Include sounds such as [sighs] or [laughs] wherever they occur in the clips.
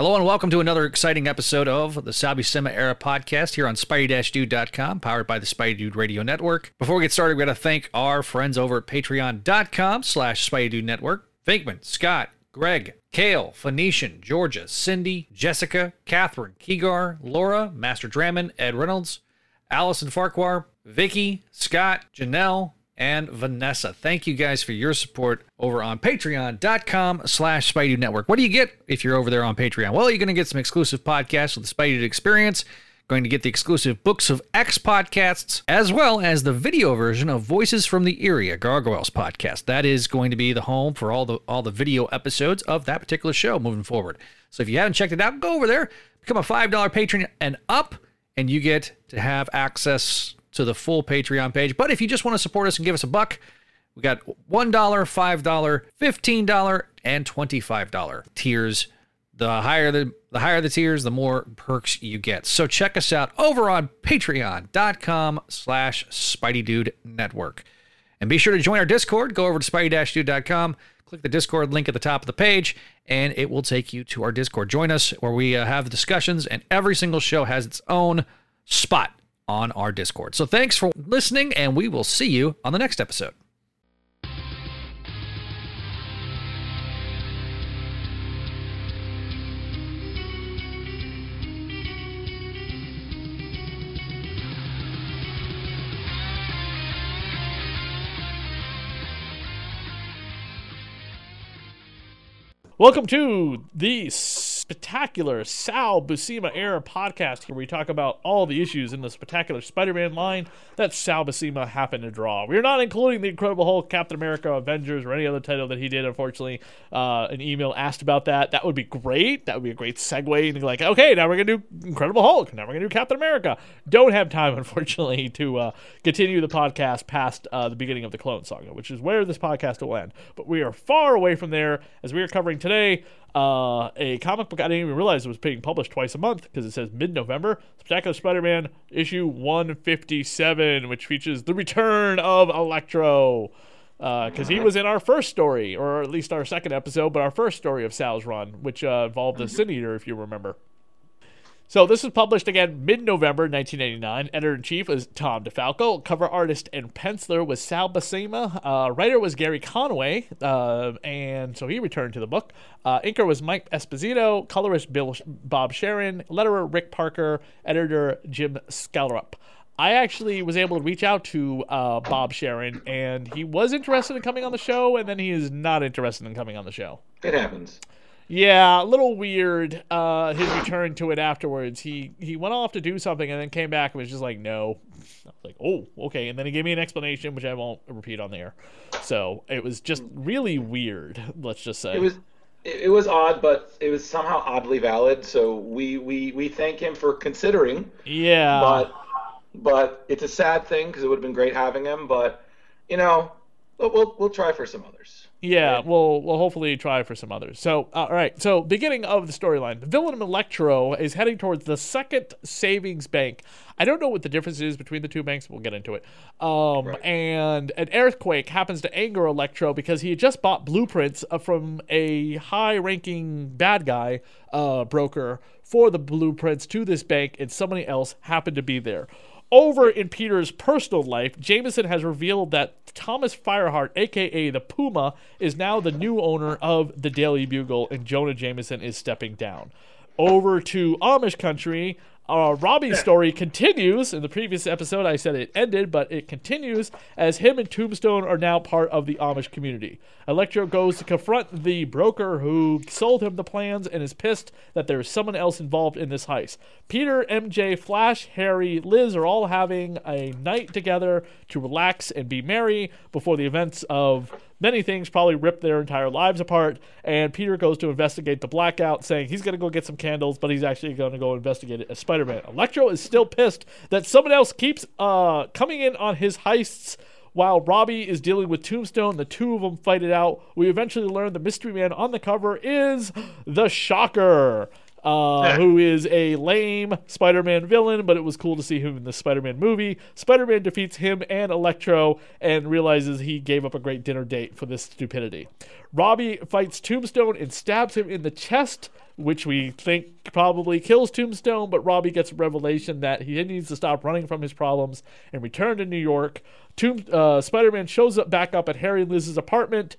Hello and welcome to another exciting episode of the Sal Buscema Era podcast here on Spidey-Dude.com, powered by the Spidey Dude Radio Network. Before we get started, we got to thank our friends over at Patreon.com slash Spidey Dude Network. Finkman, Scott, Greg, Kale, Phoenician, Georgia, Cindy, Jessica, Catherine, Keegar, Laura, Master Drammond, Ed Reynolds, Allison Farquhar, Vicky, Scott, Janelle, and Vanessa. Thank you guys for your support over on patreon.com slash Spidey Network. What do you get if you're over there on Patreon? Well, you're going to get some exclusive podcasts with the Spidey Experience, going to get the exclusive Books of X podcasts, as well as the video version of Voices from the Eyrie, a Gargoyles podcast. That is going to be the home for all the all the video episodes of that particular show moving forward. So if you haven't checked it out, go over there, become a $5 patron and up, and you get to have access to the full Patreon page. But if you just want to support us and give us a buck, we got $1, $5, $15, and $25 tiers. The higher the the higher the tiers, the more perks you get. So check us out over on patreon.com slash Spidey Dude Network. And be sure to join our Discord. Go over to spidey-dude.com, click the Discord link at the top of the page, and it will take you to our Discord. Join us where we uh, have discussions, and every single show has its own spot on our Discord. So thanks for listening, and we will see you on the next episode. Welcome to the spectacular Sal Buscema era podcast, where we talk about all the issues in the spectacular Spider-Man line that Sal Buscema happened to draw. We're not including the Incredible Hulk, Captain America, Avengers, or any other title that he did. Unfortunately, uh, an email asked about that. That would be great. That would be a great segue into like, okay, now we're gonna do Incredible Hulk. Now we're gonna do Captain America. Don't have time, [laughs] unfortunately, to uh, continue the podcast past uh, the beginning of the Clone Saga, which is where this podcast will end. But we are far away from there as we are covering today uh, a comic book I didn't even realize it was being published twice a month because it says mid November. Spectacular Spider Man issue 157, which features the return of Electro. Because uh, he was in our first story, or at least our second episode, but our first story of Sal's run, which uh, involved the Sin Eater, if you remember. So this was published again mid-November 1989. Editor-in-chief is Tom DeFalco. Cover artist and penciler was Sal Buscema. Uh, writer was Gerry Conway, uh, and so he returned to the book. Uh, inker was Mike Esposito. Colorist Bill Bob Sharen. Letterer Rick Parker. Editor Jim Salicrup. I actually was able to reach out to uh, Bob Sharen, and he was interested in coming on the show, and then he is not interested in coming on the show. It happens. Yeah, a little weird. Uh, his return to it afterwards. He he went off to do something and then came back and was just like, no. I was like, oh, okay. And then he gave me an explanation, which I won't repeat on the air. So it was just really weird. Let's just say it was. It was odd, but it was somehow oddly valid. So we we we thank him for considering. Yeah. But but it's a sad thing because it would have been great having him. But you know, we'll we'll, we'll try for some others. Yeah, we'll we'll hopefully try for some others. So, uh, all right. So, beginning of the storyline, the villain Electro is heading towards the second savings bank. I don't know what the difference is between the two banks. We'll get into it. Um, right. And an earthquake happens to anger Electro because he had just bought blueprints uh, from a high-ranking bad guy uh, broker for the blueprints to this bank, and somebody else happened to be there. Over in Peter's personal life, Jameson has revealed that Thomas Fireheart, aka the Puma, is now the new owner of the Daily Bugle, and Jonah Jameson is stepping down. Over to Amish country, uh, Robbie's story continues. In the previous episode, I said it ended, but it continues as him and Tombstone are now part of the Amish community. Electro goes to confront the broker who sold him the plans and is pissed that there's someone else involved in this heist. Peter, MJ, Flash, Harry, Liz are all having a night together to relax and be merry before the events of many things probably rip their entire lives apart. And Peter goes to investigate the blackout, saying he's going to go get some candles, but he's actually going to go investigate it as Spider Man. Electro is still pissed that someone else keeps uh, coming in on his heists. While Robbie is dealing with Tombstone, the two of them fight it out. We eventually learn the mystery man on the cover is the Shocker uh, who is a lame Spider-Man villain, but it was cool to see him in the Spider-Man movie. Spider-Man defeats him and Electro and realizes he gave up a great dinner date for this stupidity. Robbie fights Tombstone and stabs him in the chest which we think probably kills Tombstone, but Robbie gets a revelation that he needs to stop running from his problems and return to New York. Tomb, uh, Spider-Man shows up back up at Harry and Liz's apartment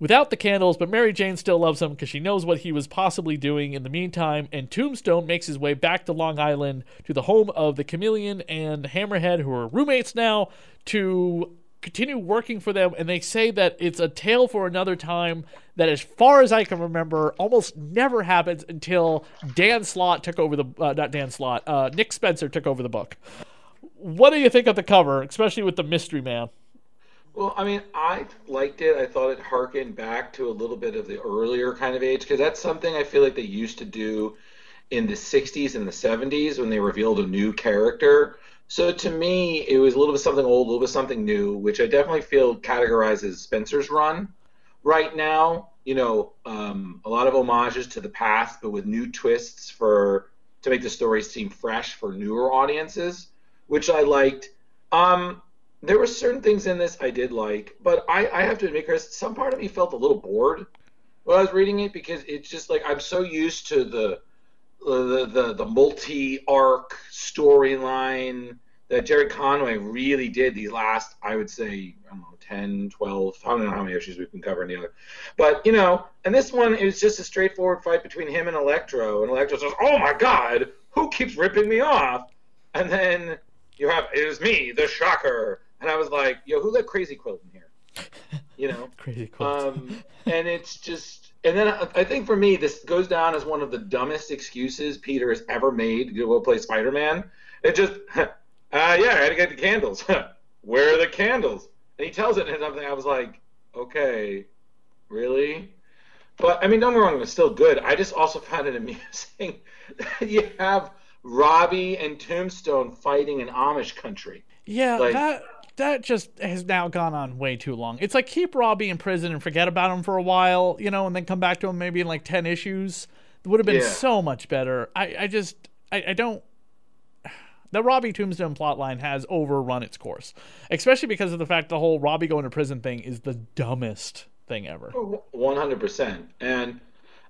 without the candles, but Mary Jane still loves him because she knows what he was possibly doing in the meantime. And Tombstone makes his way back to Long Island to the home of the Chameleon and Hammerhead, who are roommates now, to continue working for them. And they say that it's a tale for another time that, as far as I can remember, almost never happens until Dan Slott took over the uh, not Dan Slott, uh, Nick Spencer took over the book. What do you think of the cover, especially with the Mystery Man? Well, I mean, I liked it. I thought it harkened back to a little bit of the earlier kind of age because that's something I feel like they used to do in the 60s and the 70s when they revealed a new character. So to me, it was a little bit something old, a little bit something new, which I definitely feel categorizes Spencer's run right now. You know, um, a lot of homages to the past, but with new twists for to make the story seem fresh for newer audiences, which I liked. Um, there were certain things in this I did like, but I, I have to admit, Chris, some part of me felt a little bored while I was reading it because it's just like I'm so used to the the the, the multi arc storyline that Gerry Conway really did these last, I would say, I don't know, 10, 12, I don't know how many issues we've been covering together. But, you know, and this one is just a straightforward fight between him and Electro. And Electro says, Oh my God, who keeps ripping me off? And then you have, it is me, the shocker and I was like, "Yo, who let Crazy Quilt in here?" You know, [laughs] Crazy Quilt. Um, and it's just, and then I, I, think for me, this goes down as one of the dumbest excuses Peter has ever made to go play Spider Man. It just, [laughs] uh, yeah, I had to get the candles. [laughs] Where are the candles? And he tells it and something. I was like, okay, really? But I mean, don't get me wrong, it was still good. I just also found it amusing that you have Robbie and Tombstone fighting in Amish country. Yeah, like, that that just has now gone on way too long. It's like keep Robbie in prison and forget about him for a while, you know, and then come back to him maybe in like ten issues. It would have been yeah. so much better. I, I just I, I don't [sighs] the Robbie Tombstone plotline has overrun its course, especially because of the fact the whole Robbie going to prison thing is the dumbest thing ever. Oh, one hundred percent, and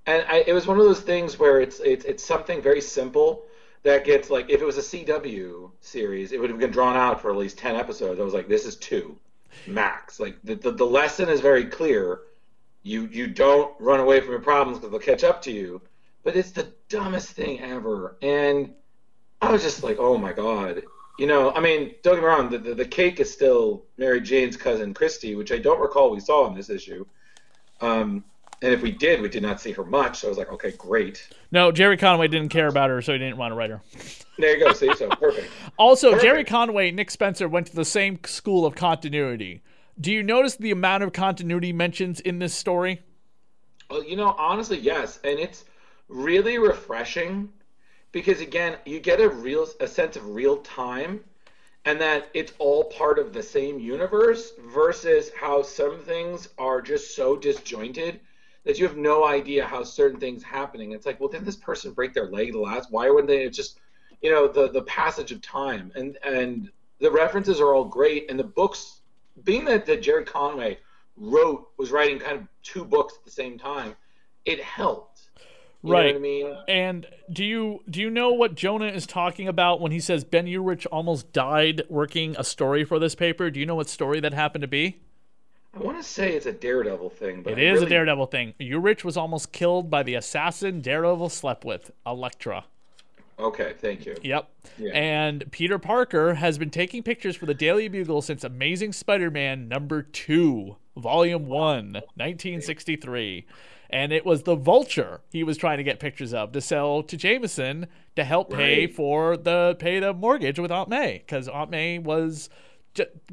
and I, it was one of those things where it's it's it's something very simple that gets like if it was a CW series, it would have been drawn out for at least ten episodes. I was like, this is two max. Like the the, the lesson is very clear. You you don't run away from your problems because they'll catch up to you. But it's the dumbest thing ever, and I was just like, oh my god. You know, I mean, don't get me wrong. The, the, the cake is still Mary Jane's cousin Christy, which I don't recall we saw in this issue. Um, and if we did, we did not see her much. So I was like, okay, great. No, Gerry Conway didn't care about her, so he didn't want to write her. There you go. See, so [laughs] perfect. also, perfect. Gerry Conway, Nick Spencer went to the same school of continuity. Do you notice the amount of continuity mentions in this story? Well, you know, honestly, yes, and it's really refreshing because again, you get a real a sense of real time and that it's all part of the same universe versus how some things are just so disjointed that you have no idea how certain things happening. It's like, well, didn't this person break their leg the last? Why wouldn't they just, you know, the the passage of time and and the references are all great, and the books, being that that Gerry Conway wrote was writing kind of two books at the same time, it helped. You right. I mean? And do you do you know what Jonah is talking about when he says Ben Urich almost died working a story for this paper? Do you know what story that happened to be? I want to say it's a Daredevil thing, but it I is really... a Daredevil thing. Urich was almost killed by the assassin Daredevil slept with, Elektra. Okay, thank you. Yep. Yeah. And Peter Parker has been taking pictures for the Daily Bugle since Amazing Spider-Man number 2, volume 1, 1963. And it was the Vulture he was trying to get pictures of to sell to Jameson to help pay for the pay the mortgage with Aunt May cuz Aunt May was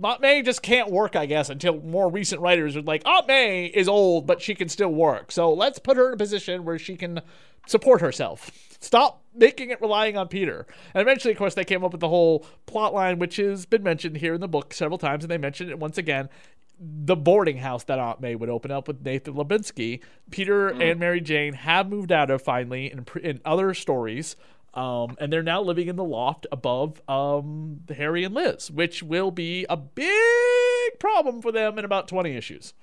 Aunt May just can't work, I guess, until more recent writers are like, Aunt May is old, but she can still work. So let's put her in a position where she can support herself. Stop making it relying on Peter. And eventually, of course, they came up with the whole plot line, which has been mentioned here in the book several times, and they mentioned it once again. The boarding house that Aunt May would open up with Nathan Lubensky. Peter mm-hmm. and Mary Jane have moved out of finally in, in other stories. Um, and they're now living in the loft above um, Harry and Liz, which will be a big problem for them in about 20 issues.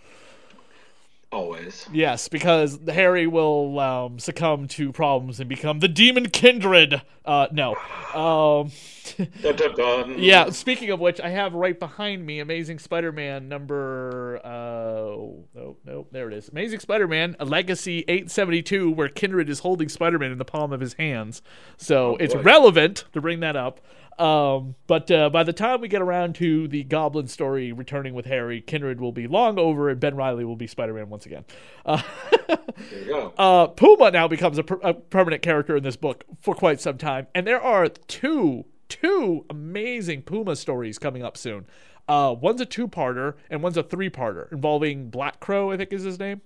Always. Yes, because Harry will um, succumb to problems and become the demon kindred. Uh, no. Um, [laughs] yeah, speaking of which, I have right behind me Amazing Spider Man number. Uh, oh, no, there it is. Amazing Spider Man, a Legacy 872, where Kindred is holding Spider Man in the palm of his hands. So it's relevant to bring that up. Um, but uh, by the time we get around to the Goblin story returning with Harry, Kindred will be long over and Ben Reilly will be Spider Man once again. [laughs] Uh, There you go. [laughs] uh, Puma now becomes a, per- a permanent character in this book for quite some time, and there are two two amazing Puma stories coming up soon. Uh, one's a two-parter and one's a three-parter involving Black Crow, I think is his name,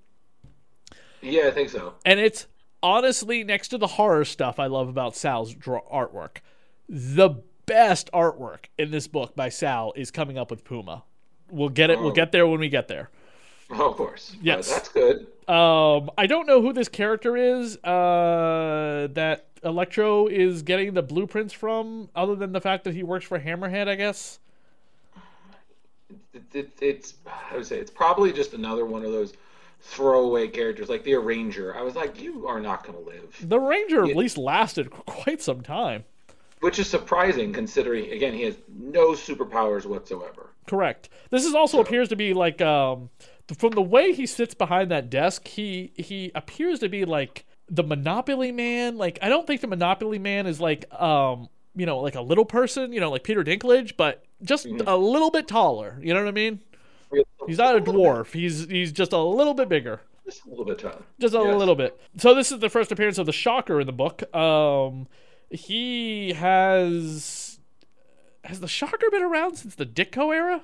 yeah, I think so. and it's honestly next to the horror stuff I love about Sal's draw- artwork. The best artwork in this book by Sal is coming up with Puma. We'll get it. We'll Oh. get there when we get there. Oh, of course. But Yes. that's good. Um, I don't know who this character is uh, that Electro is getting the blueprints from, other than the fact that he works for Hammerhead, I guess. It, it, it's I would say it's probably just another one of those throwaway characters like the Arranger. I was like, you are not going to live, The Ranger at least lasted [laughs] quite some time. Which is surprising considering again he has no superpowers whatsoever. Correct. This is also appears to be like um, from the way he sits behind that desk, he he appears to be like the Monopoly Man. Like I don't think the Monopoly Man is like um you know like a little person, you know like Peter Dinklage, but just a little bit taller. You know what I mean? He's not a dwarf. He's he's just a little bit bigger. Just a little bit tough. Just a Yes. little bit. So this is the first appearance of the Shocker in the book. Um, he has has the Shocker been around since the Ditko era?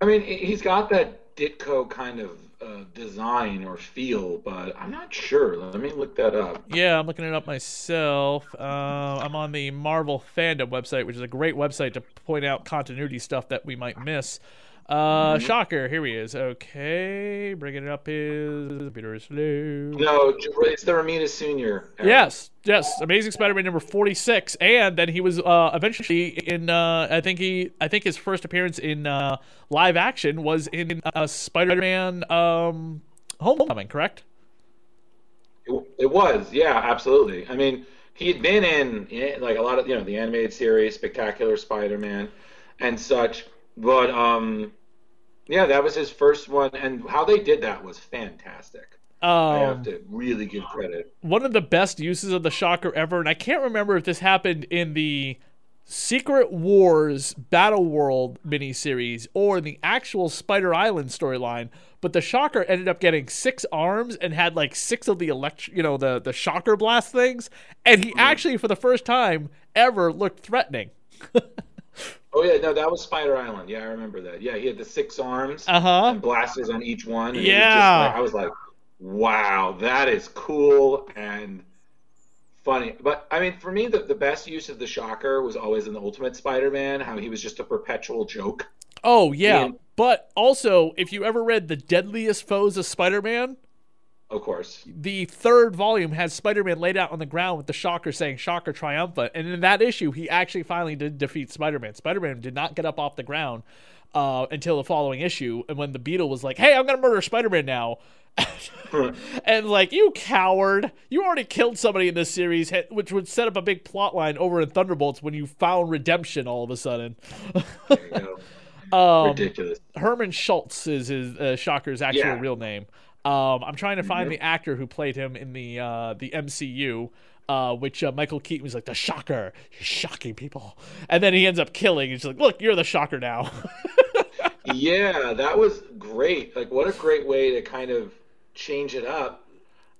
I mean, he- he's got that Ditko kind of uh, design or feel, but I'm not sure. Let me look that up. Yeah, I'm looking it up myself. Uh, I'm on the Marvel fandom website, which is a great website to point out continuity stuff that we might miss. Uh, Shocker, here he is. Okay, bringing it up is Peter is slow. No, it's the Romita Senior. Yes, yes, Amazing Spider-Man number forty-six, and then he was uh, eventually in. Uh, I think he, I think his first appearance in uh, live action was in uh, Spider-Man um, Homecoming, correct? It, it was, yeah, absolutely. I mean, he had been in eh, like a lot of you know the animated series, Spectacular Spider-Man, and such. But um, yeah, that was his first one, and how they did that was fantastic. I have Um, to really give credit. one of the best uses of the Shocker ever, and I can't remember if this happened in the Secret Wars Battle World miniseries or in the actual Spider Island storyline, but the Shocker ended up getting six arms and had like six of the elect, you know, the the Shocker blast things, and he actually for the first time ever looked threatening. [laughs] Oh yeah, no, that was Spider Island. Yeah, I remember that. Yeah, he had the six arms Uh huh. and blasters on each one. and was Yeah. like- I was like, wow, that is cool and funny. But I mean, for me, the, the best use of the Shocker was always in the Ultimate Spider-Man, how he was just a perpetual joke. Oh yeah, Yeah. but also if you ever read the Deadliest Foes of Spider-Man, Of course. the third volume has Spider-Man laid out on the ground with the Shocker saying "Shocker triumphant," and in that issue, he actually finally did defeat Spider-Man. Spider-Man did not get up off the ground uh, until the following issue, and when the Beetle was like, "Hey, I'm gonna murder Spider-Man now," [laughs] and like, "You coward! You already killed somebody in this series," which would set up a big plot line over in Thunderbolts when you found redemption all of a sudden. There you go. [laughs] Um, Ridiculous. Herman Schultz is his uh, Shocker's actual Yeah. real name. Um, I'm trying to find the actor who played him in the uh, the MCU, uh, which uh, Michael Keaton was like the Shocker, shocking people, and then he ends up killing. He's like, look, you're the Shocker now. [laughs] Yeah, that was great. Like, what a great way to kind of change it up.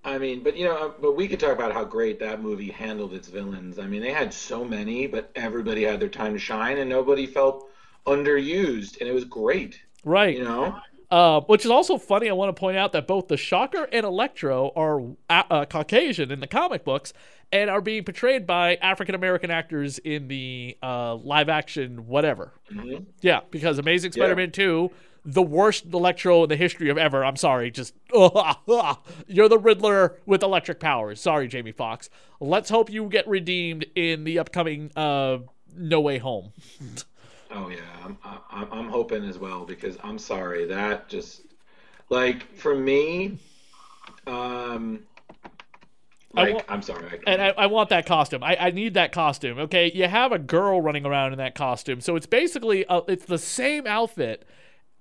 I mean, but you know, but we could talk about how great that movie handled its villains. I mean, they had so many, but everybody had their time to shine, and nobody felt underused, and it was great. right. You know, Uh, which is also funny. I want to point out that both the Shocker and Electro are uh, uh, Caucasian in the comic books and are being portrayed by African American actors in the uh, live action whatever. Mhm. Yeah, because Amazing Yeah. Spider-Man 2, the worst Electro in the history of ever. I'm sorry, just [laughs] you're the Riddler with electric powers. Sorry, Jamie Foxx. Let's hope you get redeemed in the upcoming uh, No Way Home. [laughs] Oh yeah, I'm, I'm I'm hoping as well because I'm sorry that just like for me, Um, I Mike, wa- I'm sorry. I, and I, I want that costume. I, I need that costume. Okay, you have a girl running around in that costume, so it's basically uh it's the same outfit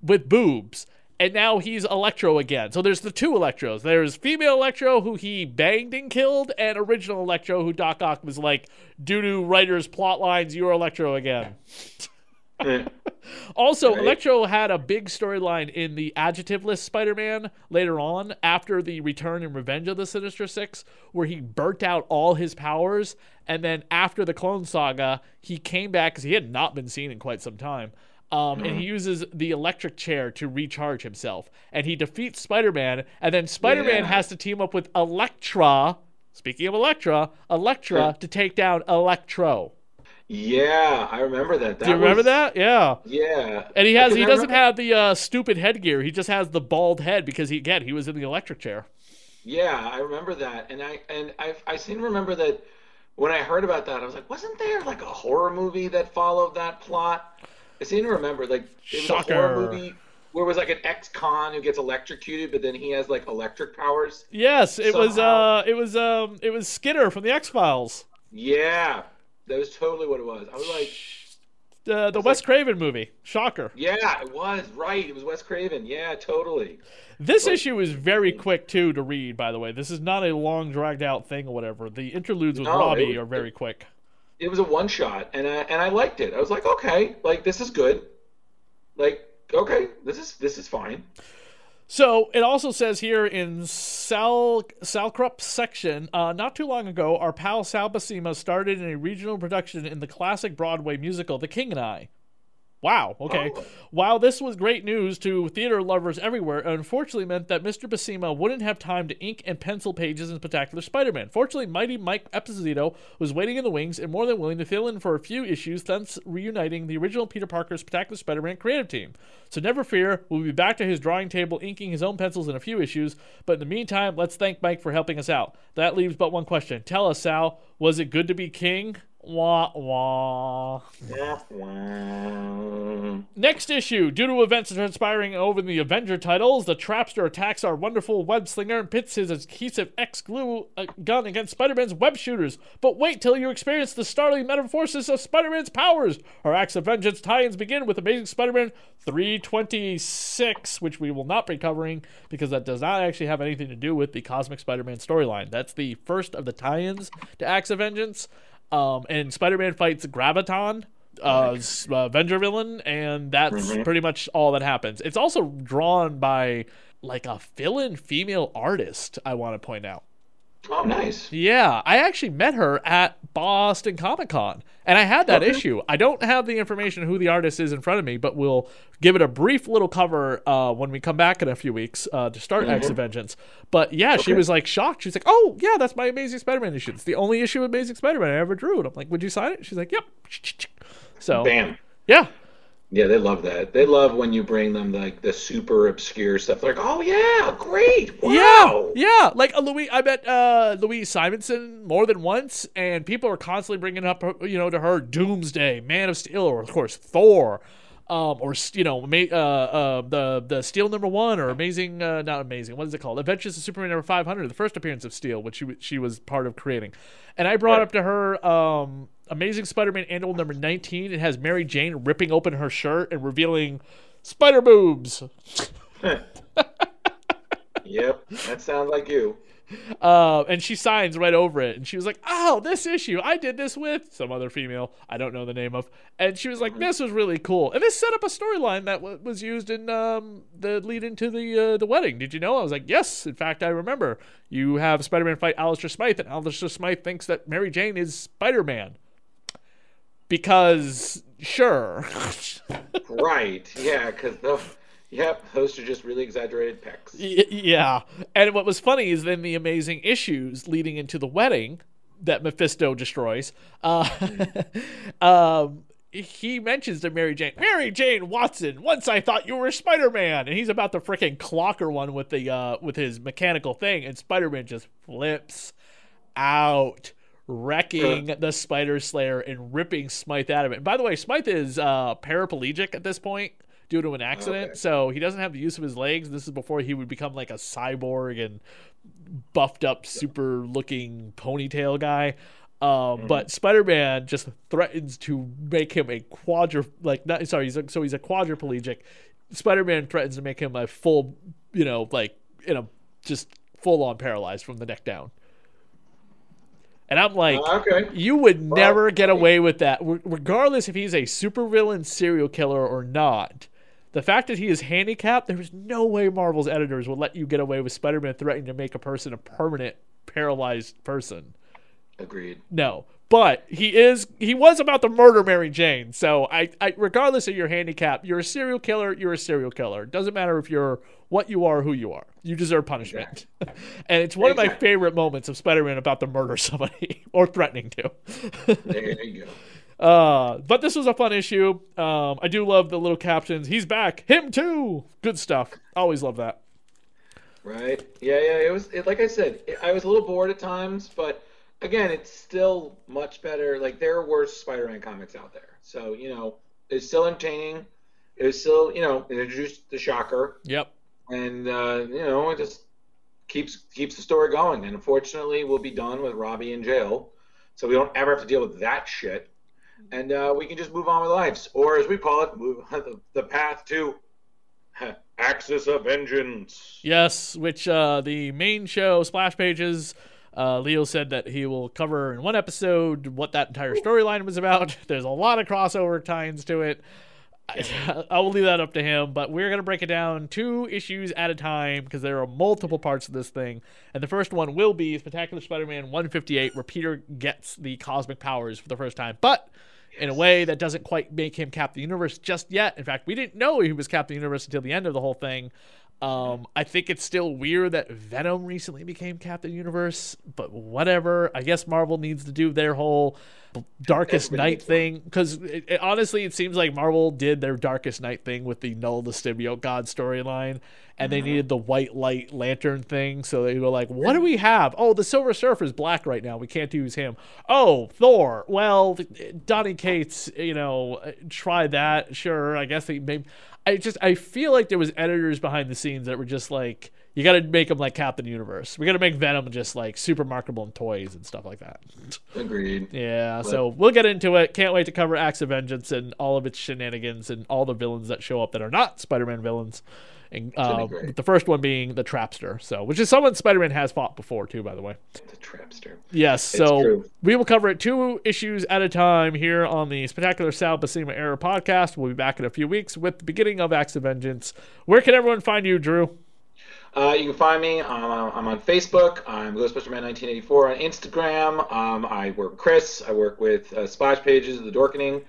with boobs, and now he's Electro again. So there's the two Electros. There's female Electro who he banged and killed, and original Electro who Doc Ock was like, due to writers' plot lines, you're Electro again. [laughs] [laughs] Also, Right. Electro had a big storyline in the adjectiveless Spider-Man later on, after the return and revenge of the Sinister Six, where he burnt out all his powers, and then after the Clone Saga, he came back because he had not been seen in quite some time. Um, and he uses the electric chair to recharge himself, and he defeats Spider-Man, and then Spider-Man Yeah. has to team up with Elektra. Speaking of Elektra, Elektra Huh. to take down Electro. Yeah, I remember that. that Do you remember was- that? Yeah. Yeah. And he has he doesn't remember- have the uh, stupid headgear. He just has the bald head because he again he was in the electric chair. Yeah, I remember that, and I and I I seem to remember that when I heard about that, I was like, wasn't there like a horror movie that followed that plot? I seem to remember like it was a horror movie where it was like an ex-con who gets electrocuted, but then he has like electric powers. Yes, it was uh it was um it was Skinner from the X Files. Yeah, that was totally what it was. I was like, Uh, the Wes Craven movie. Shocker. yeah, it was right. It was Wes Craven. Yeah, totally. This Right. issue is very quick too to read. By the way, this is not a long dragged out thing or whatever. The interludes with No, Robbie it- are very quick. It was a one shot, and I and I liked it. I was like, okay, like this is good. Like, okay, this is this is fine. So it also says here in Sal Salicrup's section, uh, not too long ago, our pal Sal Buscema started in a regional production in the classic Broadway musical The King and I. Wow. Okay. Oh. While this was great news to theater lovers everywhere, it unfortunately meant that Mr. Buscema wouldn't have time to ink and pencil pages in Spectacular Spider-Man. Fortunately, mighty Mike Esposito was waiting in the wings and more than willing to fill in for a few issues, thus reuniting the original Peter Parker Spectacular Spider-Man creative team. So never fear, we'll be back to his drawing table inking his own pencils in a few issues. But in the meantime, let's thank Mike for helping us out. That leaves but one question. Tell us, Sal, was it good to be king? Wah wah. Next issue, due to events transpiring over the Avenger titles, the Trapster attacks our wonderful web slinger and pits his adhesive X glue uh, gun against Spider-Man's web shooters. But wait till you experience the startling metamorphosis of Spider-Man's powers. Our Acts of Vengeance tie-ins begin with Amazing Spider-Man 326, which we will not be covering because that does not actually have anything to do with the Cosmic Spider-Man storyline. That's the first of the tie-ins to Acts of Vengeance. Um, and Spider-Man fights Graviton, uh, uh, Avenger villain, and that's pretty much all that happens. It's also drawn by like a fill-in female artist. I want to point out. Oh, nice. Yeah, I actually met her at Boston Comic Con, and I had that Okay. issue. I don't have the information who the artist is in front of me, but we'll give it a brief little cover uh, when we come back in a few weeks uh, to start Acts of Vengeance. But yeah, she was like shocked. She's like, "Oh yeah, that's my Amazing Spider-Man issue. It's the only issue of Amazing Spider-Man I ever drew." And I'm like, "Would you sign it?" She's like, "Yep." [laughs] So Bam. yeah, Yeah, they love that. They love when you bring them like the super obscure stuff. They're like, oh yeah, great, wow. Yeah, yeah. Like uh, Louis, I met uh, Louise Simonson more than once, and people are constantly bringing up, uh, you know, to her Doomsday, Man of Steel, or of course Thor, um, or you know, ma- uh, uh, the the Steel number one, or Amazing, uh, not Amazing. What is it called? Adventures of Superman number five hundred, the first appearance of Steel, which she she was part of creating. And I brought Right. up to her um, Amazing Spider-Man annual number nineteen. It has Mary Jane ripping open her shirt and revealing spider boobs. [laughs] Yep, that sounds like you. Uh, and she signs right over it. And she was like, Oh, this issue, I did this with some other female I don't know the name of. And she was like, This was really cool. And this set up a storyline that w- was used in um, the lead into the uh, the wedding. Did you know? I was like, Yes, in fact, I remember. You have Spider Man fight Alistair Smythe, and Alistair Smythe thinks that Mary Jane is Spider Man. Because, sure. Right? Yeah, because the yep, those are just really exaggerated pecs. Y- yeah. And what was funny is then the amazing issues leading into the wedding that Mephisto destroys. Uh, [laughs] um, he mentions to Mary Jane, Mary Jane Watson. Once I thought you were Spider Man, and he's about to freaking clocker one with the uh, with his mechanical thing, and Spider Man just flips out. Wrecking the Spider Slayer and ripping Smythe out of it. And by the way, Smythe is uh, paraplegic at this point due to an accident, Okay. so he doesn't have the use of his legs. This is before he would become like a cyborg and buffed up, super looking ponytail guy. Um, But Spider Man just threatens to make him a quadru like not sorry, he's a, so he's a quadriplegic. Spider Man threatens to make him a full, you know, like in a just full on paralyzed from the neck down. And I'm like, Uh, okay. you would Well, never get away with that, re- regardless if he's a supervillain serial killer or not. The fact that he is handicapped, there is no way Marvel's editors will let you get away with Spider-Man threatening to make a person a permanent paralyzed person. Agreed. No, but he is he was about to murder Mary Jane. So I, I regardless of your handicap, you're a serial killer. You're a serial killer. Doesn't matter if you're what you are, who you are. You deserve punishment. [laughs] and it's one of my favorite moments of Spider-Man about to murder [laughs] somebody or threatening to. There you go. [laughs] Uh, but this was a fun issue. Um, I do love the little captions. He's back. Him too. Good stuff. Always love that. Right. Yeah, yeah. It was it, like I said. It, I was a little bored at times, but again, it's still much better. Like there are worse Spider-Man comics out there, so you know it's still entertaining. It was still you know it introduced the Shocker, Yep. and uh, you know it just keeps keeps the story going. And unfortunately, we'll be done with Robbie in jail, so we don't ever have to deal with that shit, and uh, we can just move on with lives, or as we call it, move [laughs] the, the path to [laughs] Acts of Vengeance. Yes, which uh, the main show, Splash Pages, uh, Leo said that he will cover in one episode what that entire storyline was about. [laughs] There's a lot of crossover ties to it. I, [laughs] I will leave that up to him, but we're going to break it down two issues at a time because there are multiple parts of this thing. And the first one will be Spectacular Spider Man 158, where Peter gets the cosmic powers for the first time. But in a way that doesn't quite make him Captain Universe just yet. In fact, we didn't know he was Captain Universe until the end of the whole thing. Um, I think it's still weird that Venom recently became Captain Universe, but whatever. I guess Marvel needs to do their whole Darkest Night thing because honestly, it seems like Marvel did their Darkest Night thing with the Knull the Symbiote God storyline, and they needed the white light lantern thing. So they were like, "What do we have? Oh, the Silver Surfer is black right now. We can't use him. Oh, Thor. Well, Donny Cates. You know, uh, try that. Sure. I guess they maybe. I just I feel like there was editors behind the scenes that were just like, you got to make them like Captain Universe. We got to make Venom just like super marketable in toys and stuff like that. Agreed. Yeah, so we'll get into it. Can't wait to cover Acts of Vengeance and all of its shenanigans and all the villains that show up that are not Spider-Man villains. And uh, the first one being the Trapster, so which is someone Spider-Man has fought before too, by the way. The Trapster. Yes, so we will cover it two issues at a time here on the Spectacular Sal Buscema Era podcast. We'll be back in a few weeks with the beginning of Acts of Vengeance. Where can everyone find you, Drew? Uh, you can find me. Um, I'm on Facebook. I'm GhostbusterMan1984 on Instagram. Um, I work with Chris. I work with uh, Splash Pages, The Dorkening.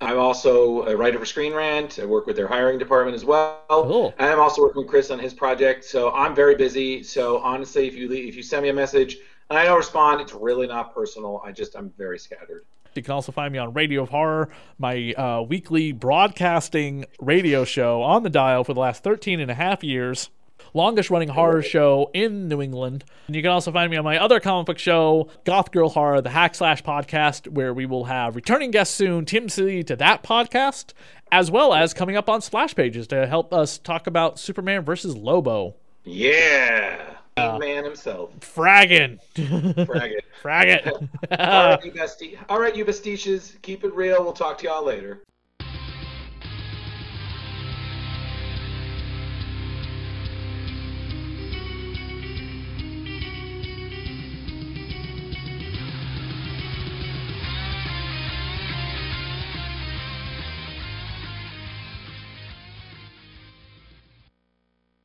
I'm also a writer for Screen Rant. I work with their hiring department as well. Cool. And I'm also working with Chris on his project. So I'm very busy. So honestly, if you leave, if you send me a message and I don't respond, it's really not personal. I just I'm very scattered. You can also find me on Radio of Horror, my uh, weekly broadcasting radio show on the dial for the last 13 and a half years. Longest running horror show in New England. And you can also find me on my other comic book show, Goth Girl Horror, the Hack Slash podcast, where we will have returning guests soon, Tim Seeley to that podcast, as well as coming up on Splash Pages to help us talk about Superman versus Lobo. Yeah. Uh, man himself. Fraggin'. Brag it. Frag it. All right, you bestie. All right, you bestiches. Keep it real. We'll talk to y'all later.